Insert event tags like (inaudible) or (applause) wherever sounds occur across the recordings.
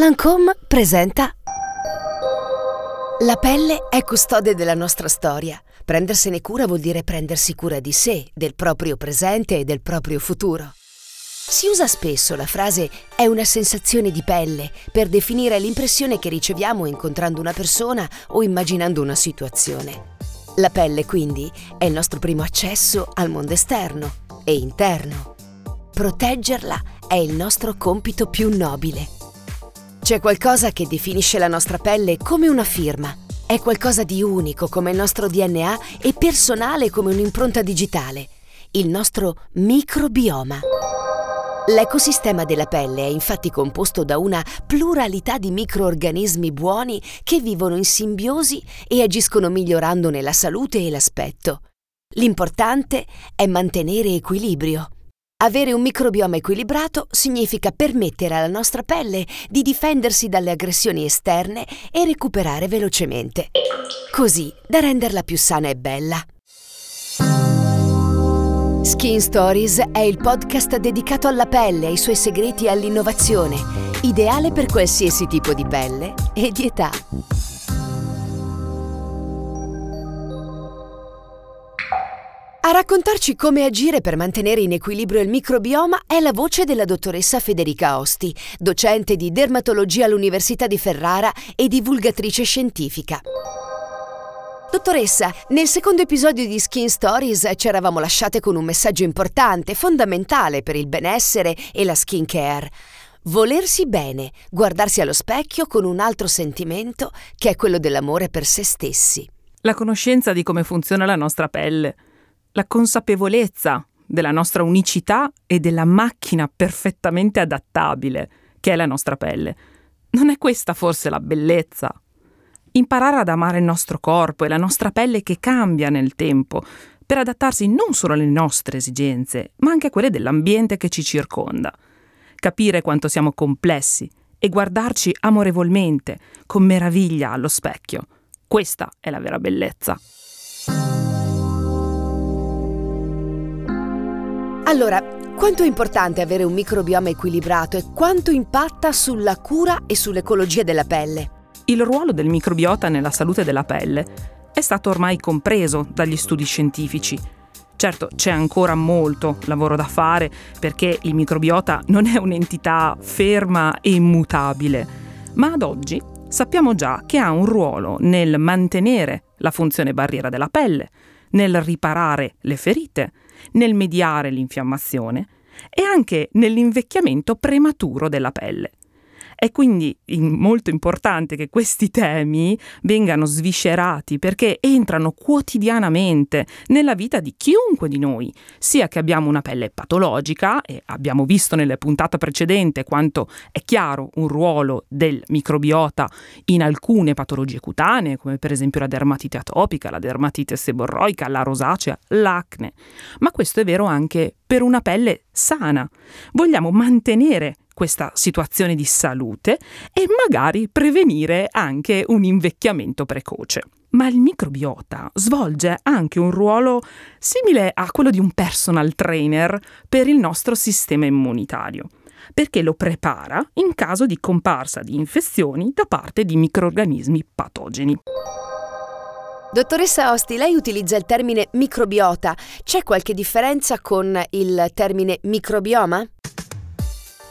Lancôme presenta La pelle è custode della nostra storia. Prendersene cura vuol dire prendersi cura di sé, del proprio presente e del proprio futuro. Si usa spesso la frase è una sensazione di pelle per definire l'impressione che riceviamo incontrando una persona o immaginando una situazione. La pelle quindi è il nostro primo accesso al mondo esterno e interno. Proteggerla è il nostro compito più nobile. C'è qualcosa che definisce la nostra pelle come una firma. È qualcosa di unico come il nostro DNA e personale come un'impronta digitale. Il nostro microbioma. L'ecosistema della pelle è infatti composto da una pluralità di microorganismi buoni che vivono in simbiosi e agiscono migliorandone la salute e l'aspetto. L'importante è mantenere equilibrio. Avere un microbioma equilibrato significa permettere alla nostra pelle di difendersi dalle aggressioni esterne e recuperare velocemente, così da renderla più sana e bella. Skin Stories è il podcast dedicato alla pelle, ai suoi segreti e all'innovazione, ideale per qualsiasi tipo di pelle e di età. A raccontarci come agire per mantenere in equilibrio il microbioma è la voce della dottoressa Federica Osti, docente di dermatologia all'Università di Ferrara e divulgatrice scientifica. Dottoressa, nel secondo episodio di Skin Stories ci eravamo lasciate con un messaggio importante, fondamentale per il benessere e la skin care. Volersi bene, guardarsi allo specchio con un altro sentimento che è quello dell'amore per se stessi. La conoscenza di come funziona la nostra pelle la consapevolezza della nostra unicità e della macchina perfettamente adattabile che è la nostra pelle. Non è questa forse la bellezza? Imparare ad amare il nostro corpo e la nostra pelle che cambia nel tempo, per adattarsi non solo alle nostre esigenze, ma anche a quelle dell'ambiente che ci circonda. Capire quanto siamo complessi e guardarci amorevolmente, con meraviglia allo specchio. Questa è la vera bellezza. Allora, quanto è importante avere un microbioma equilibrato e quanto impatta sulla cura e sull'ecologia della pelle? Il ruolo del microbiota nella salute della pelle è stato ormai compreso dagli studi scientifici. Certo, c'è ancora molto lavoro da fare perché il microbiota non è un'entità ferma e immutabile, ma ad oggi sappiamo già che ha un ruolo nel mantenere la funzione barriera della pelle, nel riparare le ferite, nel mediare l'infiammazione e anche nell'invecchiamento prematuro della pelle. È quindi molto importante che questi temi vengano sviscerati perché entrano quotidianamente nella vita di chiunque di noi, sia che abbiamo una pelle patologica, e abbiamo visto nelle puntate precedenti quanto è chiaro un ruolo del microbiota in alcune patologie cutanee, come per esempio la dermatite atopica, la dermatite seborroica, la rosacea, l'acne. Ma questo è vero anche per una pelle sana. Vogliamo mantenere questa situazione di salute e magari prevenire anche un invecchiamento precoce. Ma il microbiota svolge anche un ruolo simile a quello di un personal trainer per il nostro sistema immunitario perché lo prepara in caso di comparsa di infezioni da parte di microorganismi patogeni. Dottoressa Osti, lei utilizza il termine microbiota. C'è qualche differenza con il termine microbioma?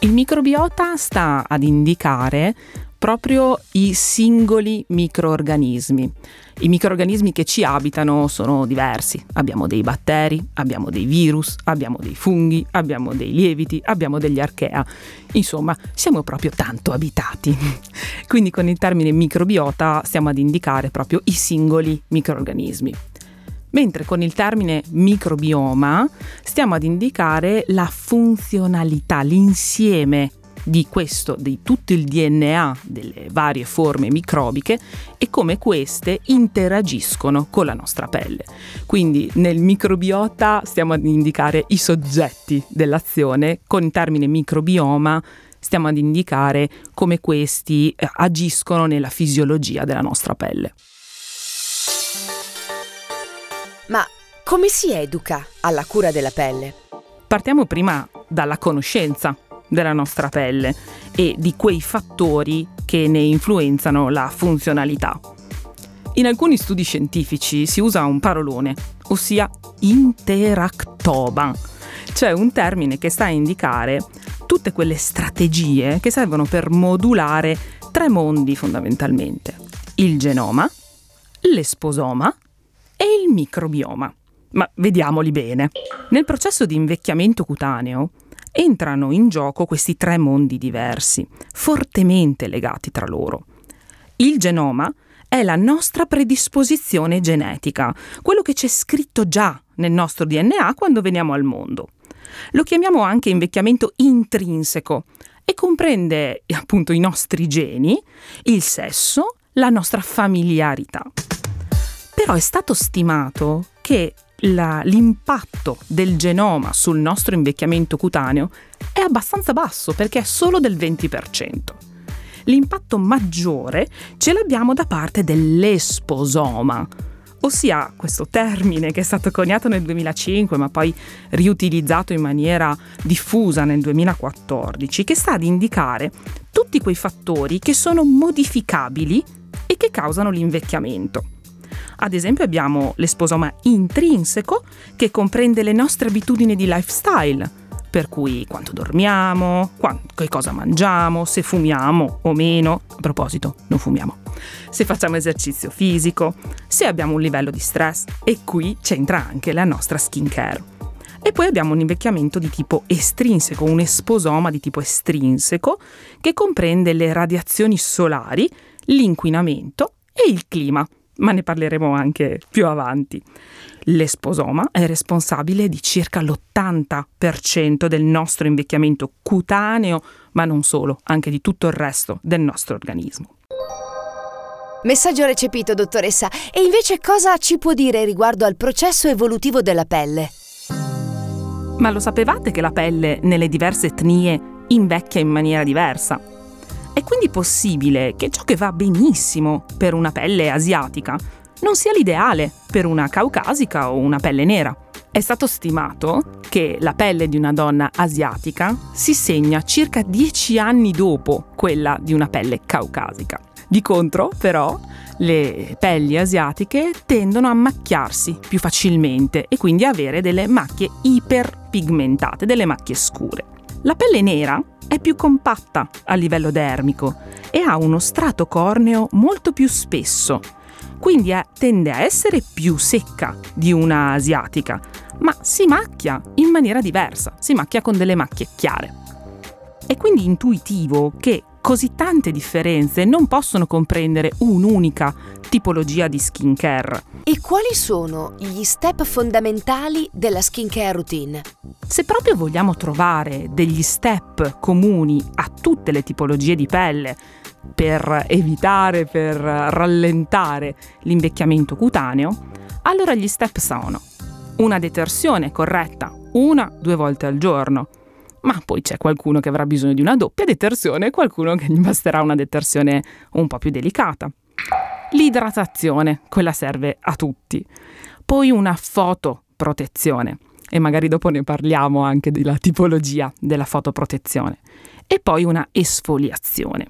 Il microbiota sta ad indicare proprio i singoli microorganismi. I microorganismi che ci abitano sono diversi. Abbiamo dei batteri, abbiamo dei virus, abbiamo dei funghi, abbiamo dei lieviti, abbiamo degli archea. Insomma, siamo proprio tanto abitati. (laughs) Quindi con il termine microbiota stiamo ad indicare proprio i singoli microorganismi mentre con il termine microbioma stiamo ad indicare la funzionalità, l'insieme di questo, di tutto il DNA delle varie forme microbiche e come queste interagiscono con la nostra pelle. Quindi nel microbiota stiamo ad indicare i soggetti dell'azione, con il termine microbioma stiamo ad indicare come questi eh, agiscono nella fisiologia della nostra pelle. Ma come si educa alla cura della pelle? Partiamo prima dalla conoscenza. della nostra pelle e di quei fattori che ne influenzano la funzionalità. In alcuni studi scientifici si usa un parolone, ossia interactoba, cioè un termine che sta a indicare tutte quelle strategie che servono per modulare tre mondi fondamentalmente. Il genoma, l'esposoma e il microbioma. Ma vediamoli bene. Nel processo di invecchiamento cutaneo entrano in gioco questi tre mondi diversi, fortemente legati tra loro. Il genoma è la nostra predisposizione genetica, quello che c'è scritto già nel nostro DNA quando veniamo al mondo. Lo chiamiamo anche invecchiamento intrinseco e comprende appunto i nostri geni, il sesso, la nostra familiarità. Però è stato stimato che la, l'impatto del genoma sul nostro invecchiamento cutaneo è abbastanza basso perché è solo del 20% l'impatto maggiore ce l'abbiamo da parte dell'esposoma, ossia questo termine che è stato coniato nel 2005 ma poi riutilizzato in maniera diffusa nel 2014, che sta ad indicare tutti quei fattori che sono modificabili e che causano l'invecchiamento. Ad esempio abbiamo l'esposoma intrinseco che comprende le nostre abitudini di lifestyle, per cui quanto dormiamo, che cosa mangiamo, se fumiamo o meno, a proposito, non fumiamo, se facciamo esercizio fisico, se abbiamo un livello di stress. E qui c'entra anche la nostra skin care. E poi abbiamo un invecchiamento di tipo estrinseco, un esposoma di tipo estrinseco che comprende le radiazioni solari, l'inquinamento e il clima ma ne parleremo anche più avanti. L'esposoma è responsabile di circa l'80% del nostro invecchiamento cutaneo, ma non solo, anche di tutto il resto del nostro organismo. Messaggio recepito, dottoressa. E invece cosa ci può dire riguardo al processo evolutivo della pelle? Ma lo sapevate che la pelle nelle diverse etnie invecchia in maniera diversa? È quindi possibile che ciò che va benissimo per una pelle asiatica non sia l'ideale per una caucasica o una pelle nera. È stato stimato che la pelle di una donna asiatica si segna circa 10 anni dopo quella di una pelle caucasica. Di contro, però, le pelli asiatiche tendono a macchiarsi più facilmente e quindi avere delle macchie iperpigmentate, delle macchie scure. La pelle nera è più compatta a livello dermico e ha uno strato corneo molto più spesso, quindi è, tende a essere più secca di una asiatica, ma si macchia in maniera diversa, si macchia con delle macchie chiare. È quindi intuitivo che così tante differenze non possono comprendere un'unica tipologia di skincare. E quali sono gli step fondamentali della skincare routine? Se proprio vogliamo trovare degli step comuni a tutte le tipologie di pelle per evitare, per rallentare l'invecchiamento cutaneo, allora gli step sono una detersione corretta una, due volte al giorno, ma poi c'è qualcuno che avrà bisogno di una doppia detersione e qualcuno che gli basterà una detersione un po' più delicata. L'idratazione, quella serve a tutti. Poi una fotoprotezione e magari dopo ne parliamo anche della tipologia della fotoprotezione. E poi una esfoliazione.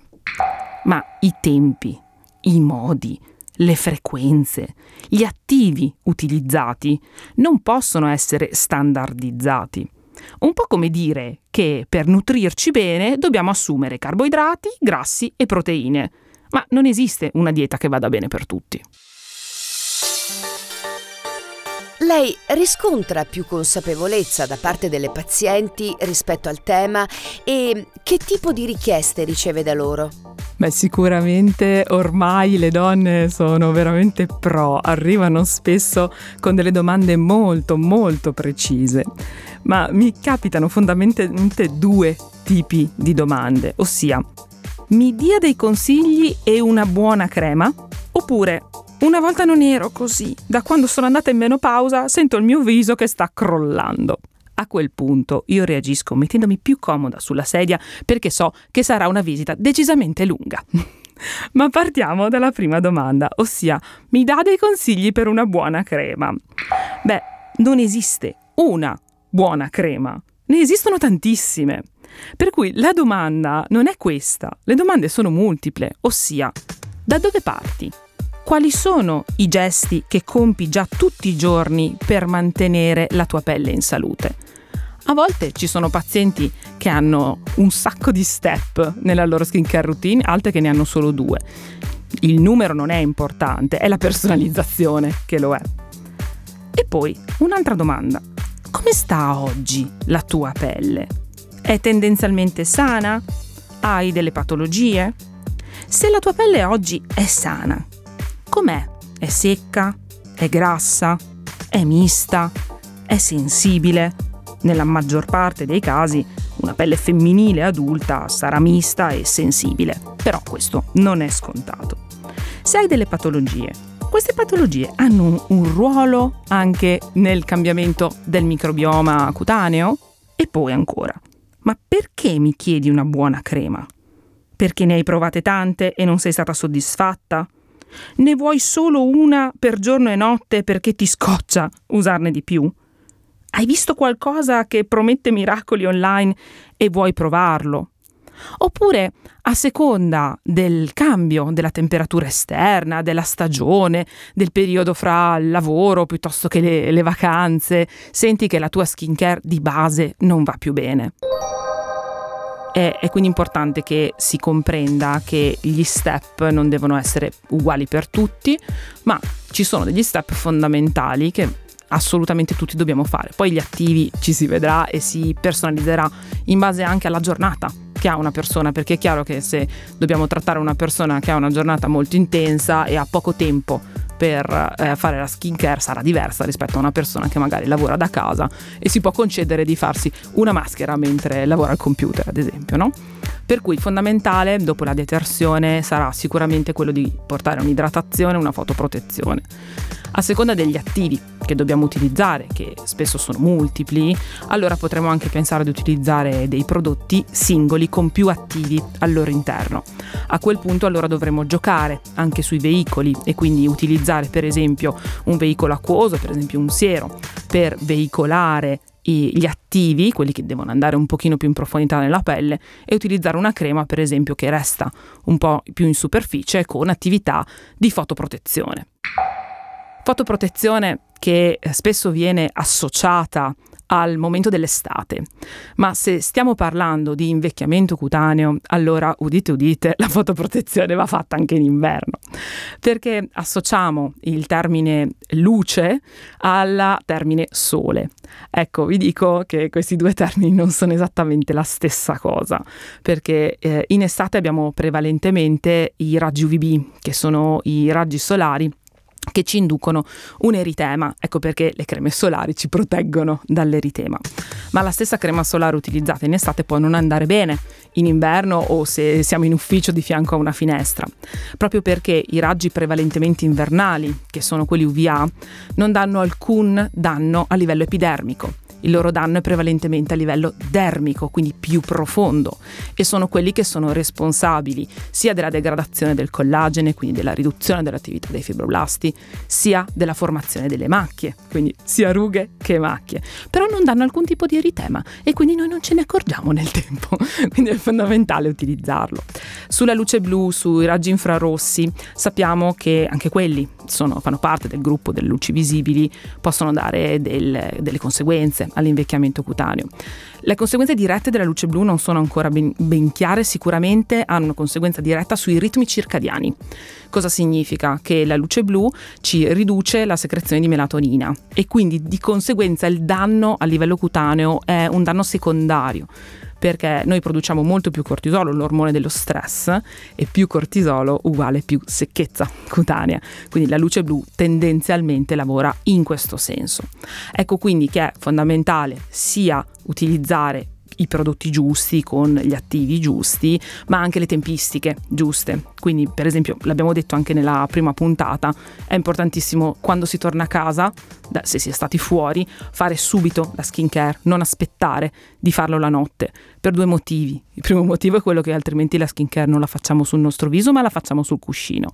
Ma i tempi, i modi, le frequenze, gli attivi utilizzati non possono essere standardizzati. Un po' come dire che per nutrirci bene dobbiamo assumere carboidrati, grassi e proteine ma non esiste una dieta che vada bene per tutti. Lei riscontra più consapevolezza da parte delle pazienti rispetto al tema e che tipo di richieste riceve da loro? Beh, sicuramente ormai le donne sono veramente pro, arrivano spesso con delle domande molto molto precise, ma mi capitano fondamentalmente due tipi di domande, ossia mi dia dei consigli e una buona crema? Oppure, una volta non ero così, da quando sono andata in menopausa sento il mio viso che sta crollando. A quel punto io reagisco mettendomi più comoda sulla sedia perché so che sarà una visita decisamente lunga. (laughs) Ma partiamo dalla prima domanda, ossia mi dà dei consigli per una buona crema? Beh, non esiste una buona crema, ne esistono tantissime. Per cui la domanda non è questa, le domande sono multiple, ossia da dove parti? Quali sono i gesti che compi già tutti i giorni per mantenere la tua pelle in salute? A volte ci sono pazienti che hanno un sacco di step nella loro skincare routine, altre che ne hanno solo due. Il numero non è importante, è la personalizzazione che lo è. E poi un'altra domanda. Come sta oggi la tua pelle? È tendenzialmente sana? Hai delle patologie? Se la tua pelle oggi è sana, com'è? È secca? È grassa? È mista? È sensibile? Nella maggior parte dei casi una pelle femminile adulta sarà mista e sensibile, però questo non è scontato. Se hai delle patologie, queste patologie hanno un ruolo anche nel cambiamento del microbioma cutaneo? E poi ancora, ma perché mi chiedi una buona crema? Perché ne hai provate tante e non sei stata soddisfatta? Ne vuoi solo una per giorno e notte perché ti scoccia usarne di più? Hai visto qualcosa che promette miracoli online e vuoi provarlo? Oppure, a seconda del cambio della temperatura esterna, della stagione, del periodo fra il lavoro piuttosto che le, le vacanze, senti che la tua skincare di base non va più bene. È, è, quindi importante che si comprenda che gli step non devono essere uguali per tutti, ma ci sono degli step fondamentali che assolutamente tutti dobbiamo fare. Poi gli attivi ci si vedrà e si personalizzerà in base anche alla giornata che ha una persona, perché è chiaro che se dobbiamo trattare una persona che ha una giornata molto intensa e ha poco tempo per eh, fare la skincare sarà diversa rispetto a una persona che magari lavora da casa e si può concedere di farsi una maschera mentre lavora al computer, ad esempio, no? Per cui fondamentale dopo la detersione sarà sicuramente quello di portare un'idratazione una fotoprotezione. A seconda degli attivi che dobbiamo utilizzare, che spesso sono multipli, allora potremo anche pensare di utilizzare dei prodotti singoli con più attivi al loro interno. A quel punto allora dovremo giocare anche sui veicoli e quindi utilizzare per esempio un veicolo acquoso, per esempio un siero, per veicolare gli attivi, quelli che devono andare un pochino più in profondità nella pelle, e utilizzare una crema, per esempio, che resta un po' più in superficie con attività di fotoprotezione. Fotoprotezione che spesso viene associata al momento dell'estate. Ma se stiamo parlando di invecchiamento cutaneo, allora udite udite, la fotoprotezione va fatta anche in inverno, perché associamo il termine luce al termine sole. Ecco, vi dico che questi due termini non sono esattamente la stessa cosa, perché eh, in estate abbiamo prevalentemente i raggi UVB, che sono i raggi solari che ci inducono un eritema, ecco perché le creme solari ci proteggono dall'eritema. Ma la stessa crema solare utilizzata in estate può non andare bene in inverno o se siamo in ufficio di fianco a una finestra, proprio perché i raggi prevalentemente invernali, che sono quelli UVA, non danno alcun danno a livello epidermico il loro danno è prevalentemente a livello dermico, quindi più profondo, e sono quelli che sono responsabili sia della degradazione del collagene, quindi della riduzione dell'attività dei fibroblasti, sia della formazione delle macchie, quindi sia rughe che macchie. Però non danno alcun tipo di eritema e quindi noi non ce ne accorgiamo nel tempo, (laughs) quindi è fondamentale utilizzarlo. Sulla luce blu, sui raggi infrarossi, sappiamo che anche quelli sono, fanno parte del gruppo delle luci visibili, possono dare del, delle conseguenze all'invecchiamento cutaneo. Le conseguenze dirette della luce blu non sono ancora ben, ben, chiare, sicuramente hanno una conseguenza diretta sui ritmi circadiani. Cosa significa? Che la luce blu ci riduce la secrezione di melatonina e quindi di conseguenza il danno a livello cutaneo è un danno secondario perché noi produciamo molto più cortisolo, l'ormone dello stress, e più cortisolo uguale più secchezza cutanea. Quindi la luce blu tendenzialmente lavora in questo senso. Ecco quindi che è fondamentale sia utilizzare i prodotti giusti con gli attivi giusti, ma anche le tempistiche giuste. Quindi, per esempio, l'abbiamo detto anche nella prima puntata, è importantissimo quando si torna a casa, se si è stati fuori, fare subito la skincare, non aspettare di farlo la notte, per due motivi. Il primo motivo è quello che altrimenti la skincare non la facciamo sul nostro viso, ma la facciamo sul cuscino.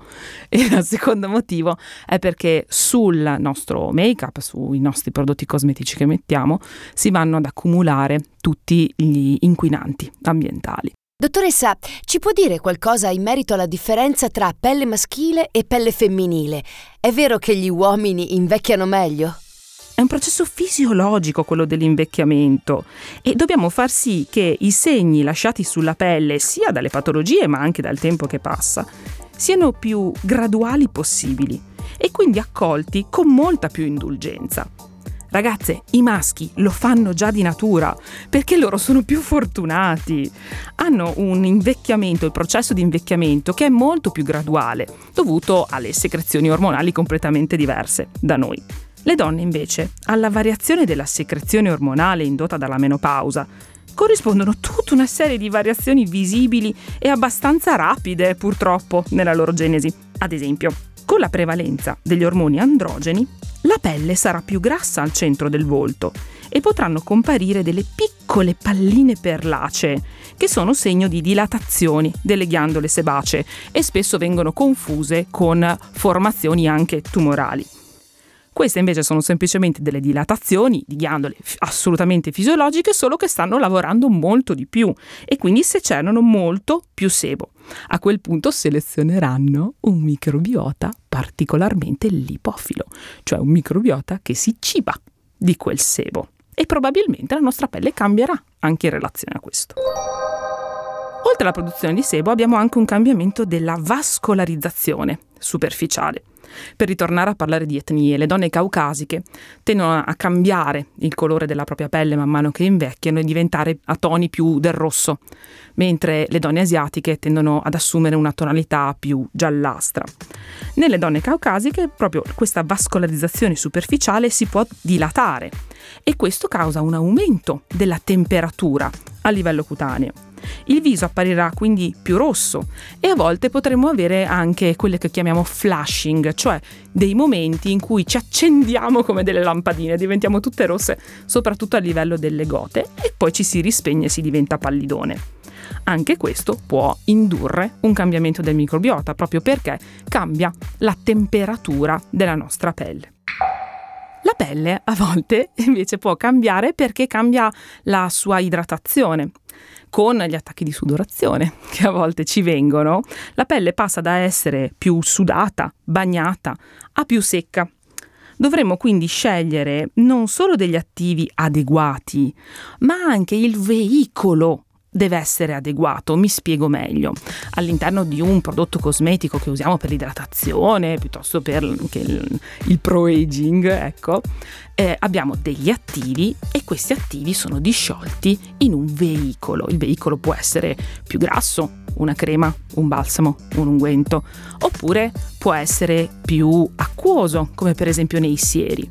E il secondo motivo è perché sul nostro make-up, sui nostri prodotti cosmetici che mettiamo, si vanno ad accumulare tutti gli inquinanti ambientali. Dottoressa, ci può dire qualcosa in merito alla differenza tra pelle maschile e pelle femminile? È vero che gli uomini invecchiano meglio? È un processo fisiologico quello dell'invecchiamento e dobbiamo far sì che i segni lasciati sulla pelle, sia dalle patologie ma anche dal tempo che passa, siano più graduali possibili e quindi accolti con molta più indulgenza. Ragazze, i maschi lo fanno già di natura perché loro sono più fortunati. Hanno un invecchiamento, il processo di invecchiamento che è molto più graduale, dovuto alle secrezioni ormonali completamente diverse da noi. Le donne invece, alla variazione della secrezione ormonale indotta dalla menopausa, corrispondono tutta una serie di variazioni visibili e abbastanza rapide, purtroppo, nella loro genesi. Ad esempio, con la prevalenza degli ormoni androgeni, la pelle sarà più grassa al centro del volto e potranno comparire delle piccole palline perlacee, che sono segno di dilatazioni delle ghiandole sebacee e spesso vengono confuse con formazioni anche tumorali. Queste invece sono semplicemente delle dilatazioni di ghiandole assolutamente fisiologiche, solo che stanno lavorando molto di più e quindi secernano molto più sebo. A quel punto selezioneranno un microbiota particolarmente lipofilo, cioè un microbiota che si ciba di quel sebo. E probabilmente la nostra pelle cambierà anche in relazione a questo. Oltre alla produzione di sebo abbiamo anche un cambiamento della vascolarizzazione superficiale. Per ritornare a parlare di etnie, le donne caucasiche tendono a cambiare il colore della propria pelle man mano che invecchiano e diventare a toni più del rosso, mentre le donne asiatiche tendono ad assumere una tonalità più giallastra. Nelle donne caucasiche proprio questa vascolarizzazione superficiale si può dilatare e questo causa un aumento della temperatura a livello cutaneo. Il viso apparirà quindi più rosso e a volte potremo avere anche quelle che chiamiamo flashing, cioè dei momenti in cui ci accendiamo come delle lampadine, diventiamo tutte rosse, soprattutto a livello delle gote, e poi ci si rispegne e si diventa pallidone. Anche questo può indurre un cambiamento del microbiota, proprio perché cambia la temperatura della nostra pelle. Pelle a volte (laughs) invece può cambiare perché cambia la sua idratazione con gli attacchi di sudorazione (laughs) che a volte ci vengono, la pelle passa da essere più sudata, bagnata, a più secca. Dovremmo quindi scegliere non solo degli attivi adeguati, ma anche il veicolo deve essere adeguato. Mi spiego meglio. All'interno di un prodotto cosmetico che usiamo per l'idratazione, piuttosto per il, il pro-aging, ecco, eh, abbiamo degli attivi e questi attivi sono disciolti in un veicolo. Il veicolo può essere più grasso, una crema, un balsamo, un unguento, oppure può essere più acquoso, come per esempio nei sieri.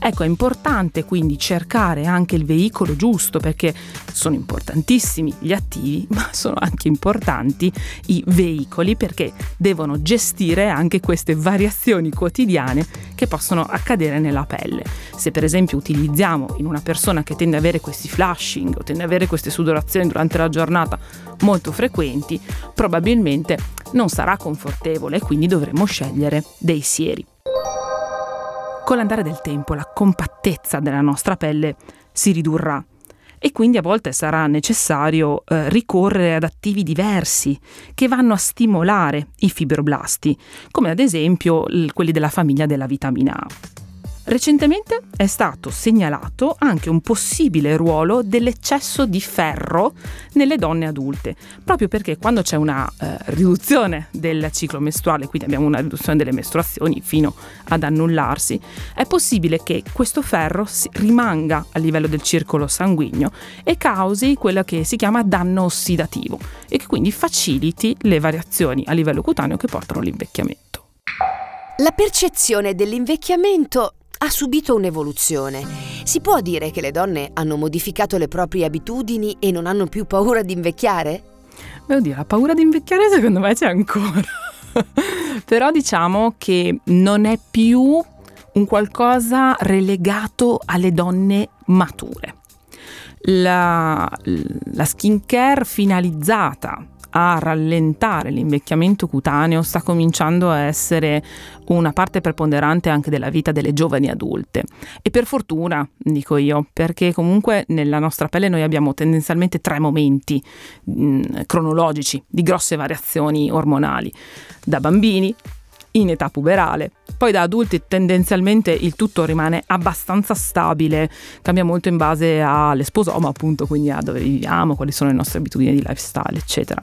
Ecco, è importante quindi cercare anche il veicolo giusto perché sono importantissimi gli attivi, (laughs) ma sono anche importanti i veicoli perché devono gestire anche queste variazioni quotidiane che possono accadere nella pelle. Se per esempio utilizziamo in una persona che tende ad avere questi flashing o tende ad avere queste sudorazioni durante la giornata molto frequenti, probabilmente non sarà confortevole e quindi dovremo scegliere dei sieri. Con l'andare del tempo la compattezza della nostra pelle si ridurrà e quindi a volte sarà necessario eh, ricorrere ad attivi diversi che vanno a stimolare i fibroblasti, come ad esempio l- quelli della famiglia della vitamina A. Recentemente è stato segnalato anche un possibile ruolo dell'eccesso di ferro nelle donne adulte, proprio perché quando c'è una eh, riduzione del ciclo mestruale, quindi abbiamo una riduzione delle mestruazioni fino ad annullarsi, è possibile che questo ferro rimanga a livello del circolo sanguigno e causi quello che si chiama danno ossidativo e che quindi faciliti le variazioni a livello cutaneo che portano all'invecchiamento. La percezione dell'invecchiamento ha subito un'evoluzione. Si può dire che le donne hanno modificato le proprie abitudini e non hanno più paura di invecchiare? Beh, oddio, la paura di invecchiare secondo me c'è ancora. (laughs) Però diciamo che non è più un qualcosa relegato alle donne mature. la, la skincare finalizzata a rallentare l'invecchiamento cutaneo sta cominciando a essere una parte preponderante anche della vita delle giovani adulte. E per fortuna, dico io, perché comunque nella nostra pelle noi abbiamo tendenzialmente tre momenti mh, mm, cronologici di grosse variazioni ormonali. Da bambini, in età puberale. Poi da adulti tendenzialmente il tutto rimane abbastanza stabile, cambia molto in base all'esposoma appunto, quindi a dove viviamo, quali sono le nostre abitudini di lifestyle, eccetera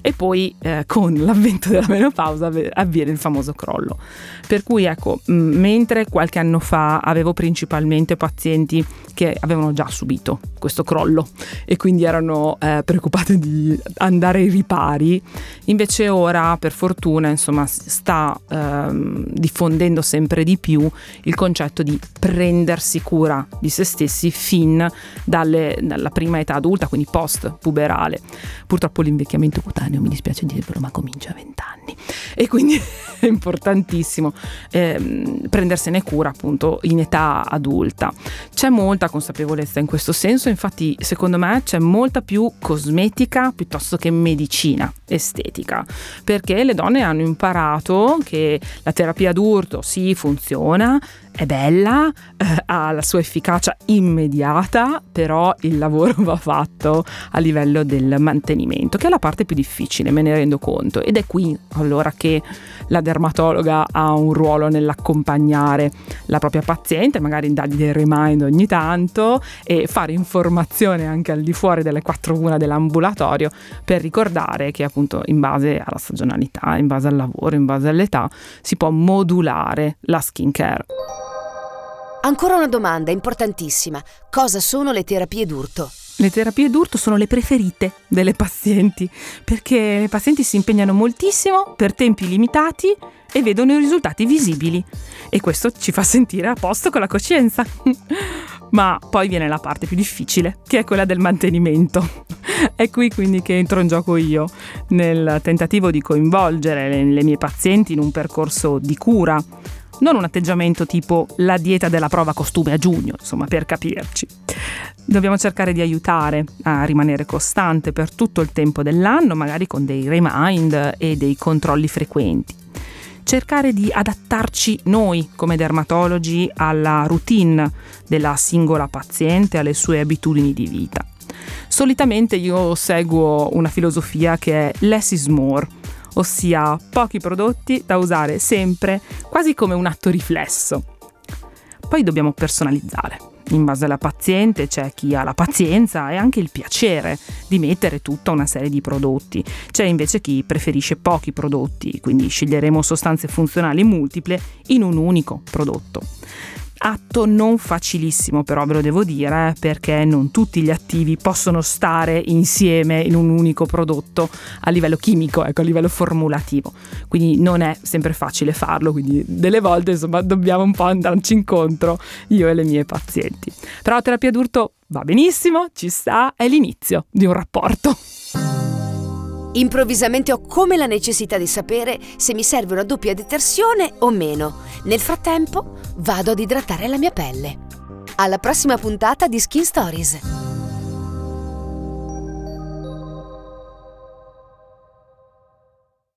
e poi eh, con l'avvento della menopausa avviene il famoso crollo. Per cui ecco, mentre qualche anno fa avevo principalmente pazienti che avevano già subito questo crollo e quindi erano eh, preoccupati di andare ai ripari, invece ora per fortuna insomma sta ehm, diffondendo sempre di più il concetto di prendersi cura di se stessi fin dalle, dalla prima età adulta, quindi post puberale. Purtroppo l'invecchiamento cutaneo mi dispiace dirvelo, ma comincia a 20 anni. E quindi (laughs) è importantissimo ehm, prendersene cura appunto in età adulta. C'è molta consapevolezza in questo senso, infatti secondo me c'è molta più cosmetica piuttosto che medicina estetica, perché le donne hanno imparato che la terapia d'urto sì funziona, è bella, eh, ha la sua efficacia immediata, però il lavoro (laughs) va fatto a livello del mantenimento, che è la parte più difficile, me ne rendo conto. Ed è qui allora che la dermatologa ha un ruolo nell'accompagnare la propria paziente, magari dargli dei remind ogni tanto e fare informazione anche al di fuori delle quattro mura dell'ambulatorio per ricordare che appunto in base alla stagionalità, in base al lavoro, in base all'età si può modulare la skincare. Ancora una domanda importantissima. Cosa sono le terapie d'urto? Le terapie d'urto sono le preferite delle pazienti perché le pazienti si impegnano moltissimo per tempi limitati e vedono i risultati visibili e questo ci fa sentire a posto con la coscienza. (laughs) Ma poi viene la parte più difficile, che è quella del mantenimento. (laughs) È qui quindi che entro in gioco io, nel tentativo di coinvolgere le, le mie pazienti in un percorso di cura non un atteggiamento tipo la dieta della prova costume a giugno, insomma, per capirci. Dobbiamo cercare di aiutare a rimanere costante per tutto il tempo dell'anno, magari con dei remind e dei controlli frequenti. Cercare di adattarci noi come dermatologi alla routine della singola paziente, alle sue abitudini di vita. Solitamente io seguo una filosofia che è less is more, ossia pochi prodotti da usare sempre, quasi come un atto riflesso. Poi dobbiamo personalizzare. In base alla paziente c'è chi ha la pazienza e anche il piacere di mettere tutta una serie di prodotti. C'è invece chi preferisce pochi prodotti, quindi sceglieremo sostanze funzionali multiple in un unico prodotto. Atto non facilissimo però ve lo devo dire perché non tutti gli attivi possono stare insieme in un unico prodotto a livello chimico, ecco, a livello formulativo. Quindi non è sempre facile farlo, quindi delle volte insomma dobbiamo un po' andarci incontro io e le mie pazienti. Però terapia d'urto va benissimo, ci sta, è l'inizio di un rapporto. Improvvisamente ho come la necessità di sapere se mi serve una doppia detersione o meno. Nel frattempo vado ad idratare la mia pelle. Alla prossima puntata di Skin Stories.